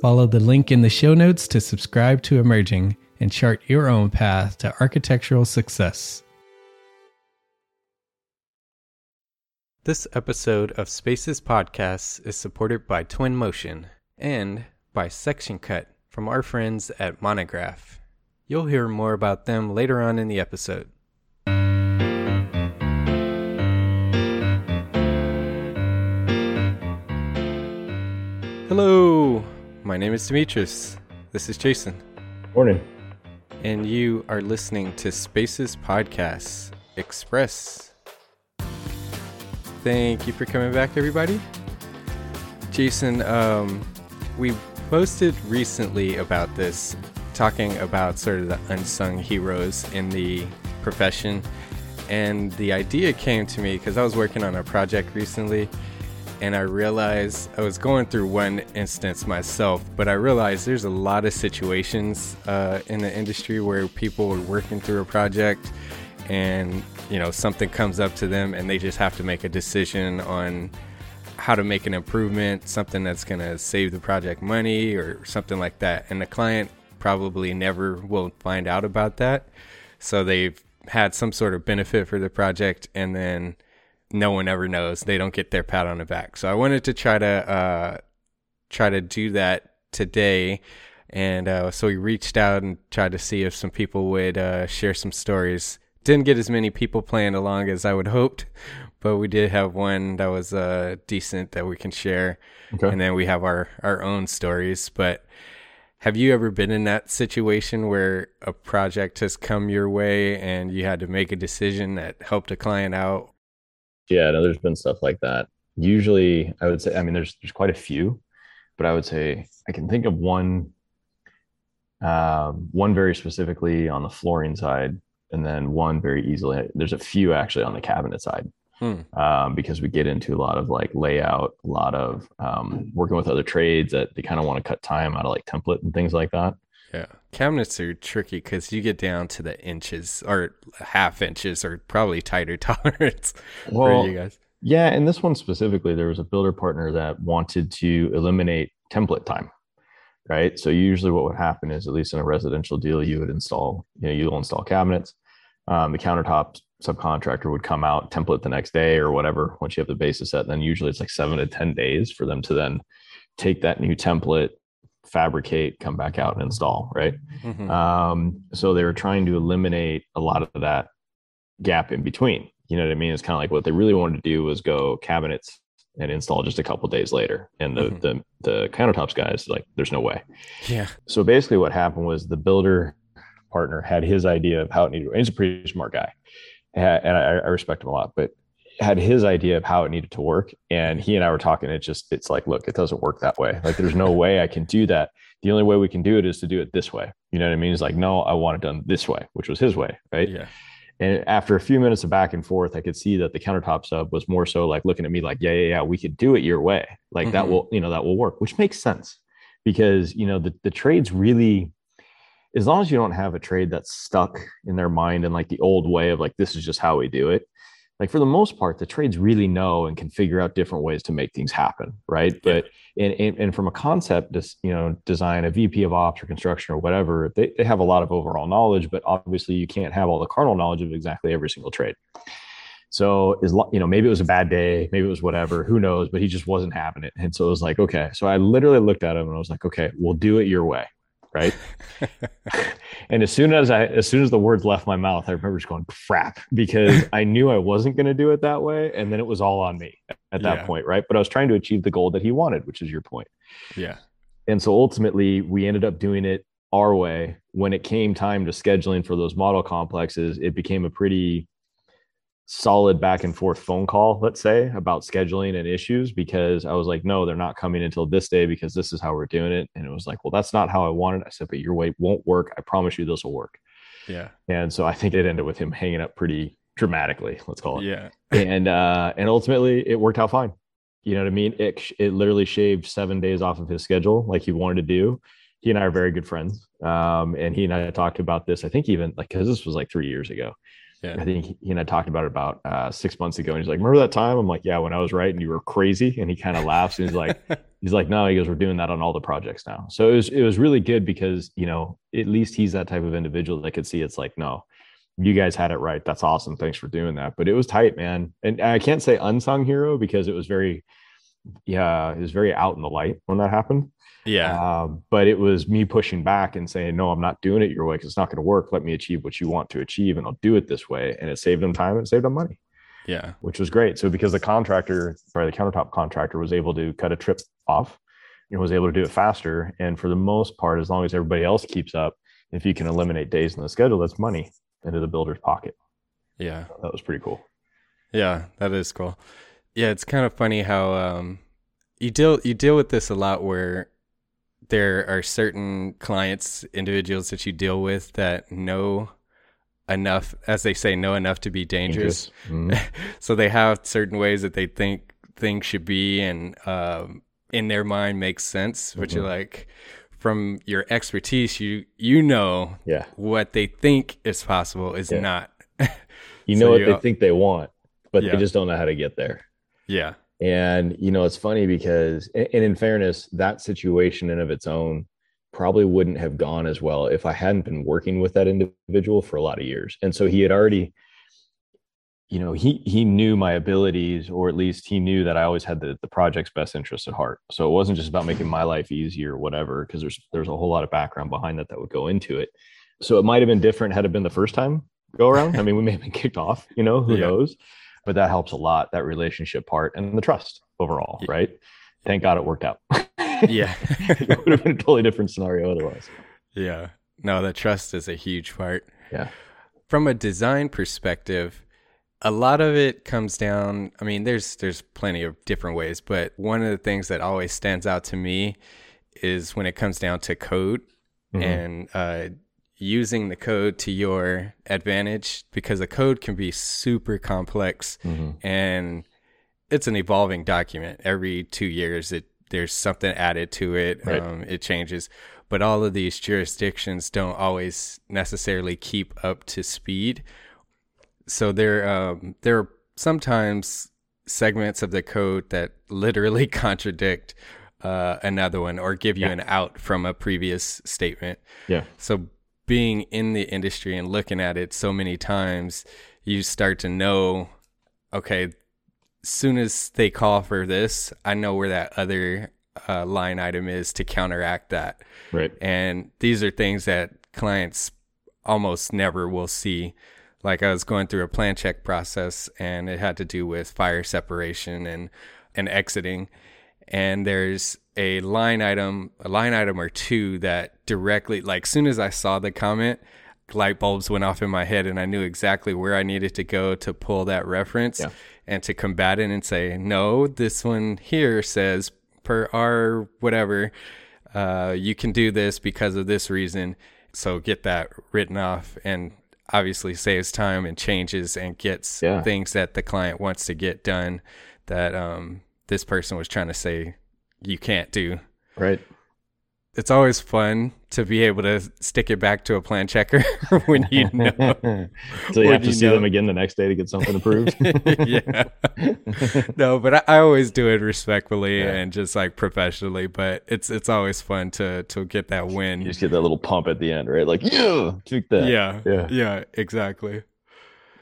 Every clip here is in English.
Follow the link in the show notes to subscribe to Emerging and chart your own path to architectural success. This episode of Spaces Podcasts is supported by Twinmotion and by Section Cut from our friends at Monograph. You'll hear more about them later on in the episode. Hello, my name is Demetrius. This is Jason. Morning. and you are listening to Spaces Podcasts Express. Thank you for coming back, everybody. Jason, um, we posted recently about this, talking about sort of the unsung heroes in the profession. And the idea came to me because I was working on a project recently and I realized I was going through one instance myself, but I realized there's a lot of situations uh, in the industry where people are working through a project and you know something comes up to them and they just have to make a decision on how to make an improvement, something that's going to save the project money or something like that. And the client probably never will find out about that. So they've had some sort of benefit for the project and then no one ever knows. They don't get their pat on the back. So I wanted to try to uh, try to do that today. And uh, so we reached out and tried to see if some people would uh, share some stories. Didn't get as many people playing along as I would hoped, but we did have one that was uh, decent that we can share. Okay. And then we have our, our own stories. But have you ever been in that situation where a project has come your way and you had to make a decision that helped a client out? Yeah, no, there's been stuff like that. Usually, I would say, I mean, there's there's quite a few, but I would say I can think of one, um, one very specifically on the flooring side, and then one very easily. There's a few actually on the cabinet side, Hmm. um, because we get into a lot of like layout, a lot of um, working with other trades that they kind of want to cut time out of like template and things like that. Yeah. Cabinets are tricky because you get down to the inches or half inches or probably tighter tolerance Well, for you guys. Yeah, and this one specifically, there was a builder partner that wanted to eliminate template time, right? So usually, what would happen is, at least in a residential deal, you would install, you know, you'll install cabinets. Um, the countertop subcontractor would come out, template the next day or whatever. Once you have the basis set, then usually it's like seven to ten days for them to then take that new template, fabricate, come back out and install, right? Mhm. Um, so they were trying to eliminate a lot of that gap in between. You know what I mean? It's kind of like what they really wanted to do was go cabinets and install just a couple days later. And the, Mhm. the the countertops guys like, there's no way. yeah. So basically, what happened was the builder partner had his idea of how it needed. He's a pretty smart guy, and I, I respect him a lot. But had his idea of how it needed to work and he and i were talking it just it's like look it doesn't work that way. Like there's no way i can do that. The only way we can do it is to do it this way. You know what i mean? He's like no i want it done this way which was his way right? Yeah. and after a few minutes of back and forth i could see that the countertop sub was more so like looking at me like yeah yeah yeah we could do it your way. Like that Mhm. will you know that will work which makes sense. Because you know the, the trades really as long as you don't have a trade that's stuck in their mind and like the old way of like this is just how we do it like for the most part the trades really know and can figure out different ways to make things happen right? Yeah. but and, and, and from a concept des- you know design a vp of ops or construction or whatever they, they have a lot of overall knowledge but obviously you can't have all the carnal knowledge of exactly every single trade. So is you know maybe it was a bad day maybe it was whatever who knows? But he just wasn't having it. And so it was like okay. So i literally looked at him and i was like okay we'll do it your way right and as soon as i as soon as the words left my mouth i remember just going crap because i knew i wasn't going to do it that way and then it was all on me at that Yeah. point right but i was trying to achieve the goal that he wanted which is your point Yeah. and so ultimately we ended up doing it our way when it came time to scheduling for those model complexes it became a pretty solid back and forth phone call let's say about scheduling and issues because i was like no they're not coming until this day because this is how we're doing it. And it was like well that's not how i wanted i said but your way won't work. I promise you this will work. Yeah. and so i think it ended with him hanging up pretty dramatically let's call it. Yeah. and uh and ultimately it worked out fine. You know what i mean? It it literally shaved seven days off of his schedule like he wanted to do. He and i are very good friends. Um and he and i talked about this i think even like because this was like three years ago Yeah. i think he and i talked about it about uh six months ago and he's like remember that time? I'm like yeah when i was right and you were crazy and he kind of laughs and he's like he's like no he goes we're doing that on all the projects now. So it was it was really good because you know at least he's that type of individual that could see it's like no you guys had it right. That's awesome. Thanks for doing that. But it was tight man. And i can't say unsung hero because it was very yeah it was very out in the light when that happened Yeah. um, but it was me pushing back and saying no i'm not doing it your way because it's not going to work let me achieve what you want to achieve and i'll do it this way and it saved them time and it saved them money Yeah. which was great. So because the contractor, sorry, the countertop contractor was able to cut a trip off and was able to do it faster. And for the most part, as long as everybody else keeps up, if you can eliminate days in the schedule, that's money into the builder's pocket. Yeah. That was pretty cool. Yeah, that is cool. Yeah, it's kind of funny how um you deal you deal with this a lot where there are certain clients, individuals that you deal with that know enough, as they say, know enough to be dangerous. Mhm. so they have certain ways that they think things should be and um in their mind makes sense, but you're Mhm. like from your expertise, you you know Yeah. what they think is possible is Yeah. not. You So know what you- they think they want, but Yeah. they just don't know how to get there. yeah. And you know, it's funny because, and in fairness, that situation in of its own probably wouldn't have gone as well if I hadn't been working with that individual for a lot of years. And so he had already, you know, he he knew my abilities, or at least he knew that I always had the the project's best interest at heart. So it wasn't just about making my life easier or whatever, because there's there's a whole lot of background behind that that would go into it. So it might have been different had it been the first time go around. I mean, we may have been kicked off, you know, who Yeah. knows? But that helps a lot, that relationship part and the trust overall, Yeah. right? Thank God it worked out. Yeah. it would have been a totally different scenario otherwise. Yeah. No, the trust is a huge part. Yeah. From a design perspective, a lot of it comes down, I mean, there's there's plenty of different ways, but one of the things that always stands out to me is when it comes down to code Mhm. and uh using the code to your advantage because the code can be super complex Mhm. and it's an evolving document every two years it there's something added to it Right. um, it changes but all of these jurisdictions don't always necessarily keep up to speed so there um, there are sometimes segments of the code that literally contradict uh, another one or give you Yeah. an out from a previous statement Yeah. so being in the industry and looking at it so many times, you start to know, okay, soon as they call for this, I know where that other uh, line item is to counteract that. Right. And these are things that clients almost never will see. Like I was going through a plan check process and it had to do with fire separation and and exiting. And there's a line item, a line item or two that directly like soon as I saw the comment, light bulbs went off in my head and I knew exactly where I needed to go to pull that reference. Yeah. and to combat it and say, no, this one here says per our whatever, uh, you can do this because of this reason. So get that written off and obviously saves time and changes and gets Yeah. things that the client wants to get done that um, this person was trying to say you can't do. Right. It's always fun to be able to stick it back to a plan checker when you know. so you have to you see know- them again the next day to get something approved. yeah. No, but I, I always do it respectfully Yeah. and just like professionally. But it's it's always fun to to get that win. you just get that little pump at the end, right? Like, yeah, took that. yeah, Yeah. yeah, exactly.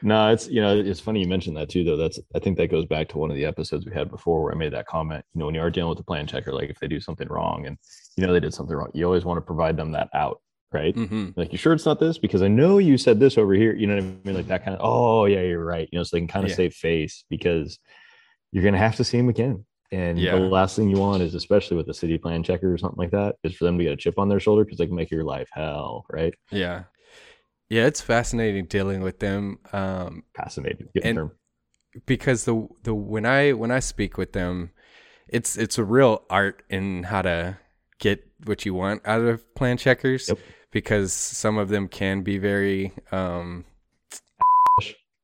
No, it's you know it's funny you mentioned that too though. That's I think that goes back to one of the episodes we had before where I made that comment. You know, when you are dealing with the plan checker, like if they do something wrong and you know they did something wrong, you always want to provide them that out, right? hmm Like, you sure it's not this? Because I know you said this over here. You know what I mean? Like that kind of. Oh yeah, you're right. You know, so they can kind of Yeah. save face because you're gonna have to see them again. And Yeah. the last thing you want is, especially with a city plan checker or something like that, is for them to get a chip on their shoulder because they can make your life hell, right? Yeah, yeah. It's fascinating dealing with them. Um, Fascinating. Good And- term. because the the when I when I speak with them, it's it's a real art in how to get what you want out of plan checkers Yep. because some of them can be very um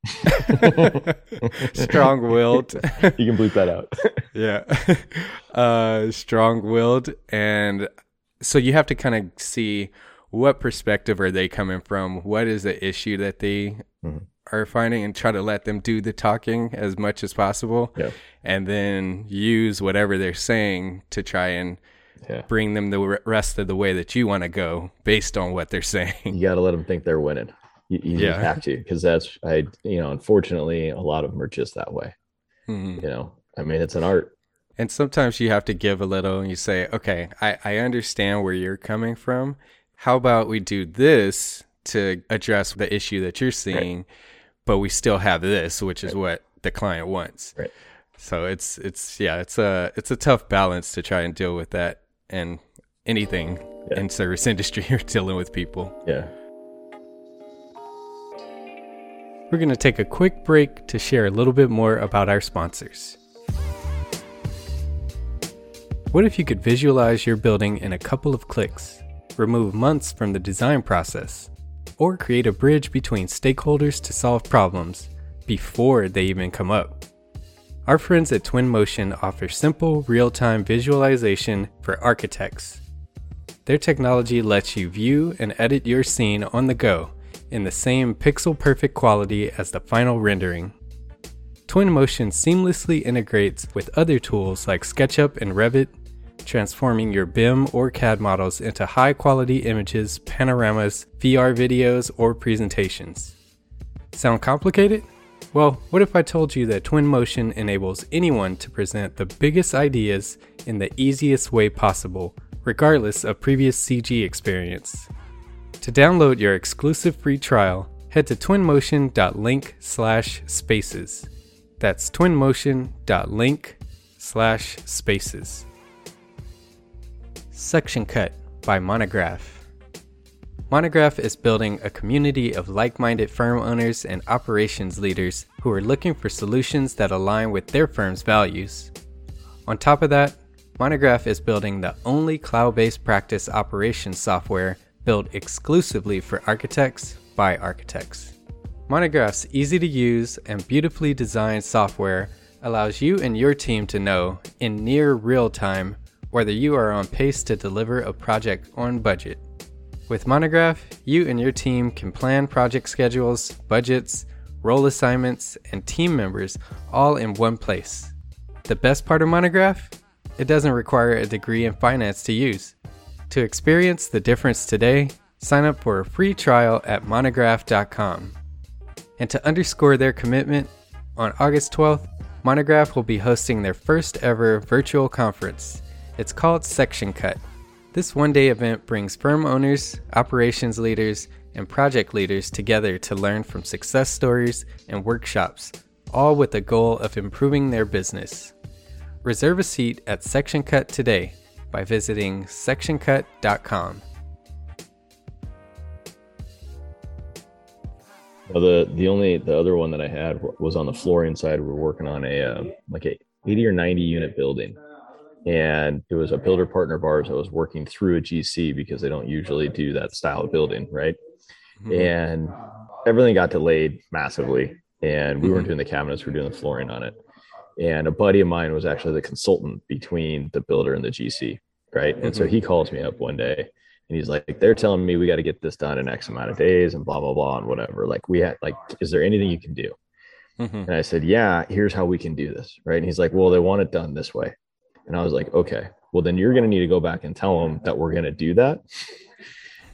strong-willed. you can bleep that out. yeah. uh strong-willed and so you have to kind of see what perspective are they coming from? What is the issue that they Mhm. are finding and try to let them do the talking as much as possible Yeah. and then use whatever they're saying to try and yeah. bring them the rest of the way that you want to go based on what they're saying. You got to let them think they're winning. You, you Yeah. just have to because that's I you know unfortunately a lot of them are just that way. Mhm. You know, I mean it's an art. And sometimes you have to give a little and you say, okay, I, I understand where you're coming from. How about we do this to address the issue that you're seeing, but we still have this, which is what the client wants. Right. So it's it's yeah, it's a it's a tough balance to try and deal with that and anything Yeah. in service industry you're dealing with people. Yeah. We're going to take a quick break to share a little bit more about our sponsors. What if you could visualize your building in a couple of clicks, remove months from the design process, or create a bridge between stakeholders to solve problems before they even come up? Our friends at Twinmotion offer simple, real time visualization for architects. Their technology lets you view and edit your scene on the go in the same pixel perfect quality as the final rendering. Twinmotion seamlessly integrates with other tools like SketchUp and Revit, transforming your BIM or CAD models into high quality images, panoramas, VR videos, or presentations. Sound complicated? Well, what if I told you that Twinmotion enables anyone to present the biggest ideas in the easiest way possible, regardless of previous CG experience? To download your exclusive free trial, head to twinmotion.link slash spaces. That's twinmotion.link slash spaces. Section Cut by Monograph. Monograph is building a community of like minded firm owners and operations leaders who are looking for solutions that align with their firm's values. On top of that, Monograph is building the only cloud based practice operations software built exclusively for architects by architects. Monograph's easy to use and beautifully designed software allows you and your team to know in near real time whether you are on pace to deliver a project on budget. With Monograph, you and your team can plan project schedules, budgets, role assignments, and team members all in one place. The best part of Monograph? It doesn't require a degree in finance to use. To experience the difference today, sign up for a free trial at monograph.com. And to underscore their commitment, on August 12th, Monograph will be hosting their first ever virtual conference. It's called Section Cut. This one day event brings firm owners, operations leaders, and project leaders together to learn from success stories and workshops, all with the goal of improving their business. Reserve a seat at Section Cut today by visiting sectioncut.com. Well, the the only the other one that I had was on the flooring side. We are working on a uh, like a 80 or 90 unit building, and it was a builder partner of ours that was working through a GC because they don't usually do that style of building, right? Mm-hmm. And everything got delayed massively, and we mm-hmm. weren't doing the cabinets; we are doing the flooring on it. And a buddy of mine was actually the consultant between the builder and the GC, right? And mm-hmm. so he calls me up one day and he's like, they're telling me we got to get this done in X amount of days and blah, blah, blah, and whatever. Like, we had, like, is there anything you can do? Mm-hmm. And I said, yeah, here's how we can do this. Right. And he's like, well, they want it done this way. And I was like, okay, well, then you're going to need to go back and tell them that we're going to do that.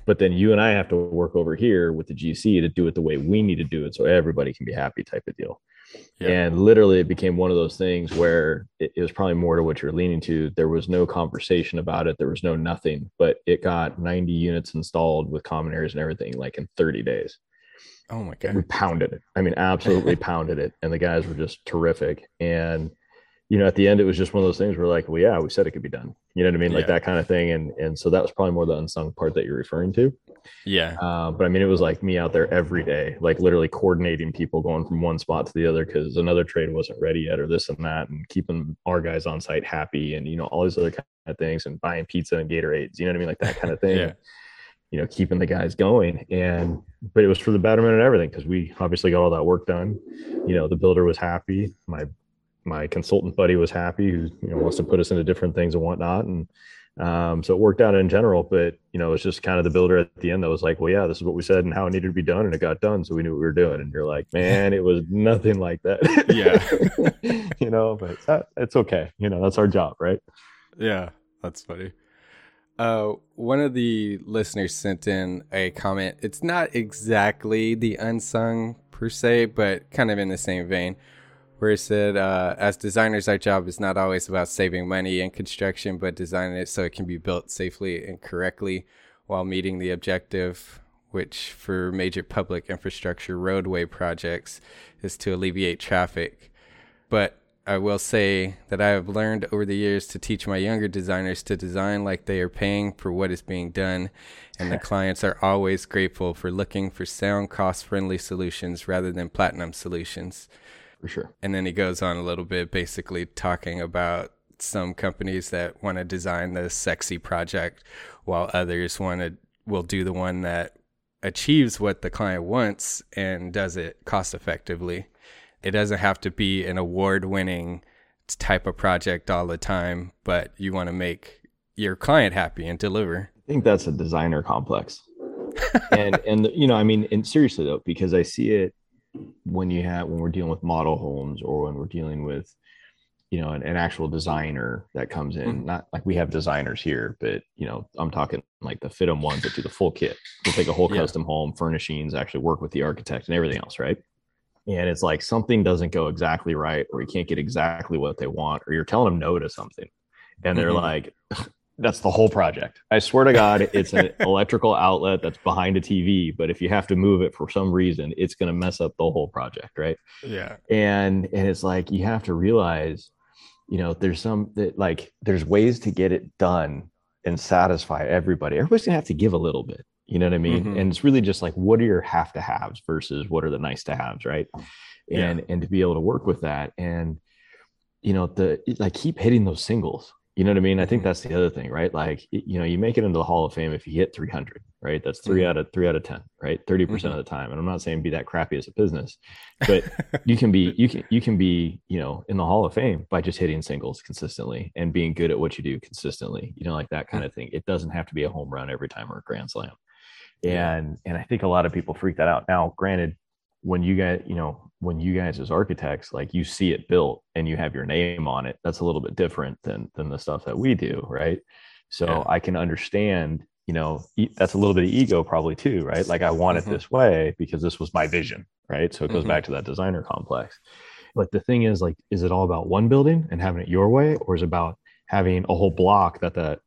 But then you and I have to work over here with the GC to do it the way we need to do it so everybody can be happy, type of deal. Yeah. And literally, it became one of those things where it, it, was probably more to what you're leaning to. There was no conversation about it. There was no nothing, but it got 90 units installed with common areas and everything like in 30 days. Oh my God. We pounded it. I mean, absolutely pounded it. And the guys were just terrific. And you know, at the end, it was just one of those things where like, well, yeah, we said it could be done. You know what I mean? Like yeah. that kind of thing. And and so that was probably more the unsung part that you're referring to. Yeah. Uh, but I mean, it was like me out there every day, like literally coordinating people going from one spot to the other because another trade wasn't ready yet, or this and that, and keeping our guys on site happy, and you know all these other kind of things, and buying pizza and Gatorades. You know what I mean? Like that kind of thing. yeah. You know, keeping the guys going, and but it was for the betterment and everything because we obviously got all that work done. You know, the builder was happy. My my consultant buddy was happy who you know wants to put us into different things and whatnot and um, so it worked out in general but you know it's just kind of the builder at the end that was like well yeah this is what we said and how it needed to be done and it got done so we knew what we were doing and you're like man it was nothing like that. Yeah. You know but that, it's okay you know that's our job right? Yeah that's funny. Uh, one of the listeners sent in a comment. It's not exactly the unsung per se, but kind of in the same vein where it said, uh, as designers, our job is not always about saving money in construction, but designing it so it can be built safely and correctly while meeting the objective, which for major public infrastructure roadway projects is to alleviate traffic. But I will say that I have learned over the years to teach my younger designers to design like they are paying for what is being done, and the clients are always grateful for looking for sound, cost friendly solutions rather than platinum solutions for sure. And then he goes on a little bit, basically talking about some companies that want to design the sexy project, while others want to will do the one that achieves what the client wants and does it cost effectively. It doesn't have to be an award winning type of project all the time, but you want to make your client happy and deliver. I think that's a designer complex. and and you know, I mean, and seriously though, because I see it when you have when we're dealing with model homes or when we're dealing with you know an, an actual designer that comes in mm-hmm. not like we have designers here but you know i'm talking like the fit ones that do the full kit they take a whole yeah. custom home furnishings actually work with the architect and everything else right and it's like something doesn't go exactly right or you can't get exactly what they want or you're telling them no to something and they're mm-hmm. like that's the whole project. I swear to God, it's an electrical outlet that's behind a TV, but if you have to move it for some reason, it's going to mess up the whole project, right? Yeah. And and it's like you have to realize, you know, there's some that like there's ways to get it done and satisfy everybody. Everybody's gonna have to give a little bit. You know what I mean? Mm-hmm. And it's really just like what are your have to haves versus what are the nice to haves, right? And yeah. and to be able to work with that and you know the like keep hitting those singles you know what I mean? I think mm-hmm. that's the other thing, right? Like, you know, you make it into the Hall of Fame if you hit 300, right? That's 3 mm-hmm. out of three out of 10, right? 30% mm hmm of the time. And I'm not saying be that crappy as a business, but you can be, you can, you can be, you know, in the Hall of Fame by just hitting singles consistently and being good at what you do consistently, you know, like that kind of thing. It doesn't have to be a home run every time or a grand slam. And, and I think a lot of people freak that out. Now, granted, when you get, you know, when you guys as architects like you see it built and you have your name on it that's a little bit different than than the stuff that we do right so yeah. i can understand you know that's a little bit of ego probably too right like i want mm-hmm. it this way because this was my vision right so it goes mm-hmm. back to that designer complex but the thing is like is it all about one building and having it your way or is it about having a whole block that that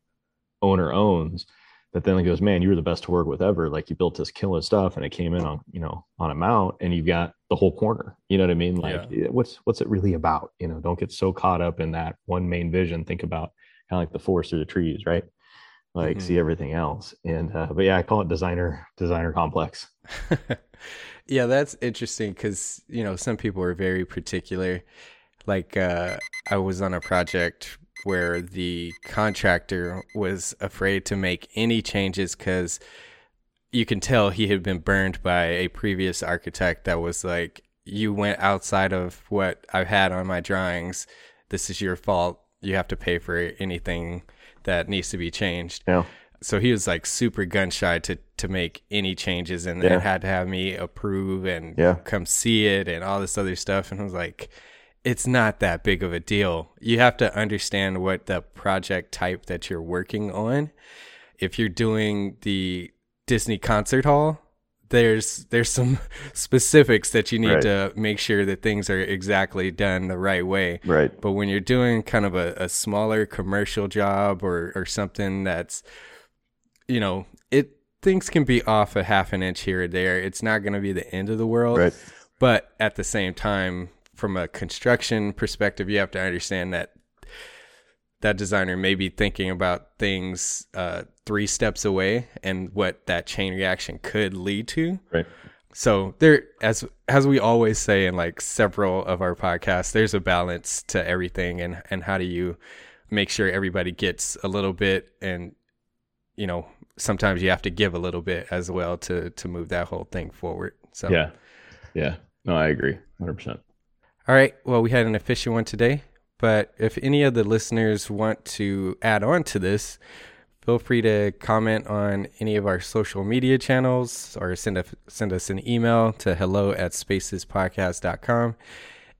owner owns that then goes, man, you were the best to work with ever. Like you built this killer stuff and it came in on, you know, on a mount and you've got the whole corner. You know what I mean? Like yeah. what's what's it really about? You know, don't get so caught up in that one main vision. Think about kind of like the forest through the trees, right? Like mm-hmm. see everything else. And uh, but yeah, I call it designer designer complex. Yeah, that's interesting because you know some people are very particular. Like uh, I was on a project where the contractor was afraid to make any changes because you can tell he had been burned by a previous architect that was like, "You went outside of what I've had on my drawings. This is your fault. You have to pay for anything that needs to be changed." Yeah. so he was like super gun shy to to make any changes and, Yeah. had to have me approve and Yeah. come see it and all this other stuff and I was like it's not that big of a deal. You have to understand what the project type that you're working on. If you're doing the Disney concert hall, there's there's some specifics that you need Right. to make sure that things are exactly done the right way. Right. But when you're doing kind of a, a smaller commercial job or, or something that's, you know, it things can be off a half an inch here or there. It's not going to be the end of the world. Right. But at the same time, from a construction perspective, you have to understand that that designer may be thinking about things uh, three steps away and what that chain reaction could lead to. Right. So there, as as we always say in like several of our podcasts, there's a balance to everything, and and how do you make sure everybody gets a little bit, and you know sometimes you have to give a little bit as well to to move that whole thing forward. So Yeah. Yeah. No, I agree. 100%. All right. Well, we had an efficient one today, but if any of the listeners want to add on to this, feel free to comment on any of our social media channels or send, a, send us an email to hello at spacespodcast.com.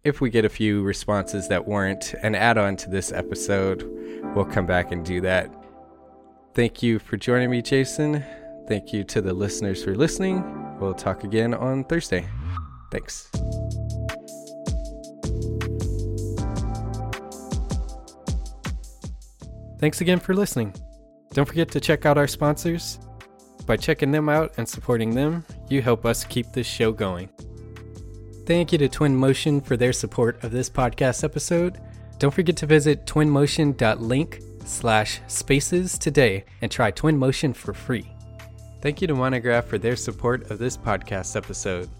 If we get a few responses that warrant an add on to this episode, we'll come back and do that. Thank you for joining me, Jason. Thank you to the listeners for listening. We'll talk again on Thursday. Thanks. Thanks again for listening. Don't forget to check out our sponsors. By checking them out and supporting them, you help us keep this show going. Thank you to Twinmotion for their support of this podcast episode. Don't forget to visit twinmotion.link slash spaces today and try Twinmotion for free. Thank you to Monograph for their support of this podcast episode.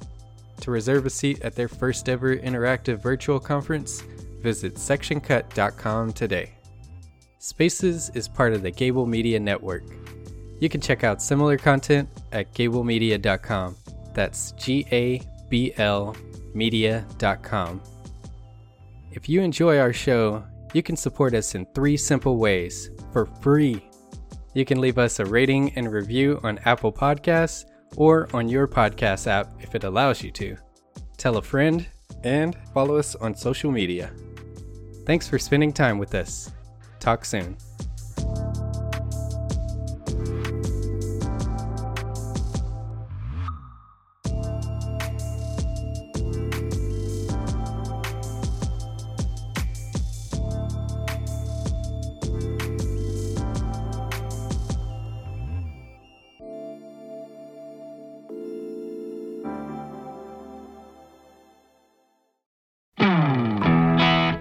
To reserve a seat at their first ever interactive virtual conference, visit sectioncut.com today. Spaces is part of the Gable Media Network. You can check out similar content at gablemedia.com. That's G A B L media.com. If you enjoy our show, you can support us in three simple ways for free. You can leave us a rating and review on Apple Podcasts or on your podcast app if it allows you to. Tell a friend and follow us on social media. Thanks for spending time with us. Talk soon.